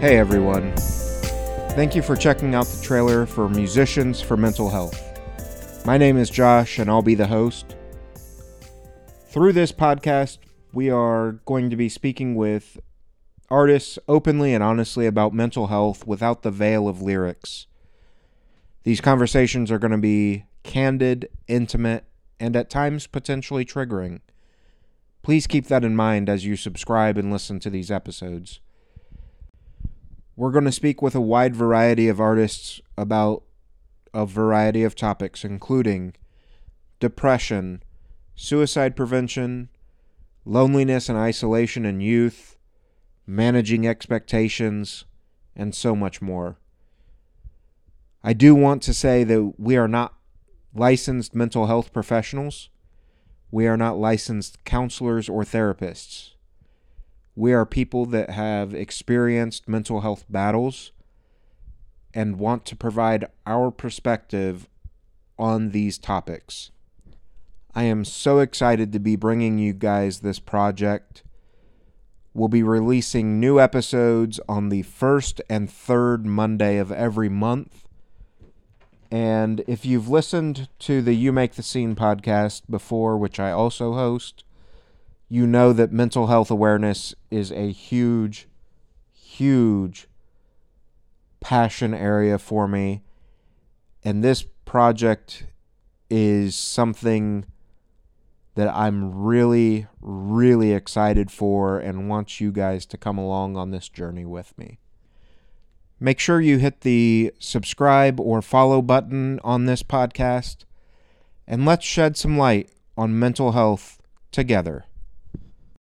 Hey everyone. Thank you for checking out the trailer for Musicians for Mental Health. My name is Josh and I'll be the host. Through this podcast, we are going to be speaking with artists openly and honestly about mental health without the veil of lyrics. These conversations are going to be candid, intimate, and at times potentially triggering. Please keep that in mind as you subscribe and listen to these episodes. We're going to speak with a wide variety of artists about a variety of topics, including depression, suicide prevention, loneliness and isolation in youth, managing expectations, and so much more. I do want to say that we are not licensed mental health professionals. We are not licensed counselors or therapists. We are people that have experienced mental health battles and want to provide our perspective on these topics. I am so excited to be bringing you guys this project. We'll be releasing new episodes on the first and third Monday of every month. And if you've listened to the You Make the Scene podcast before, which I also host, you know that mental health awareness is a huge, huge passion area for me. And this project is something that I'm really, really excited for and want you guys to come along on this journey with me. Make sure you hit the subscribe or follow button on this podcast, and let's shed some light on mental health together.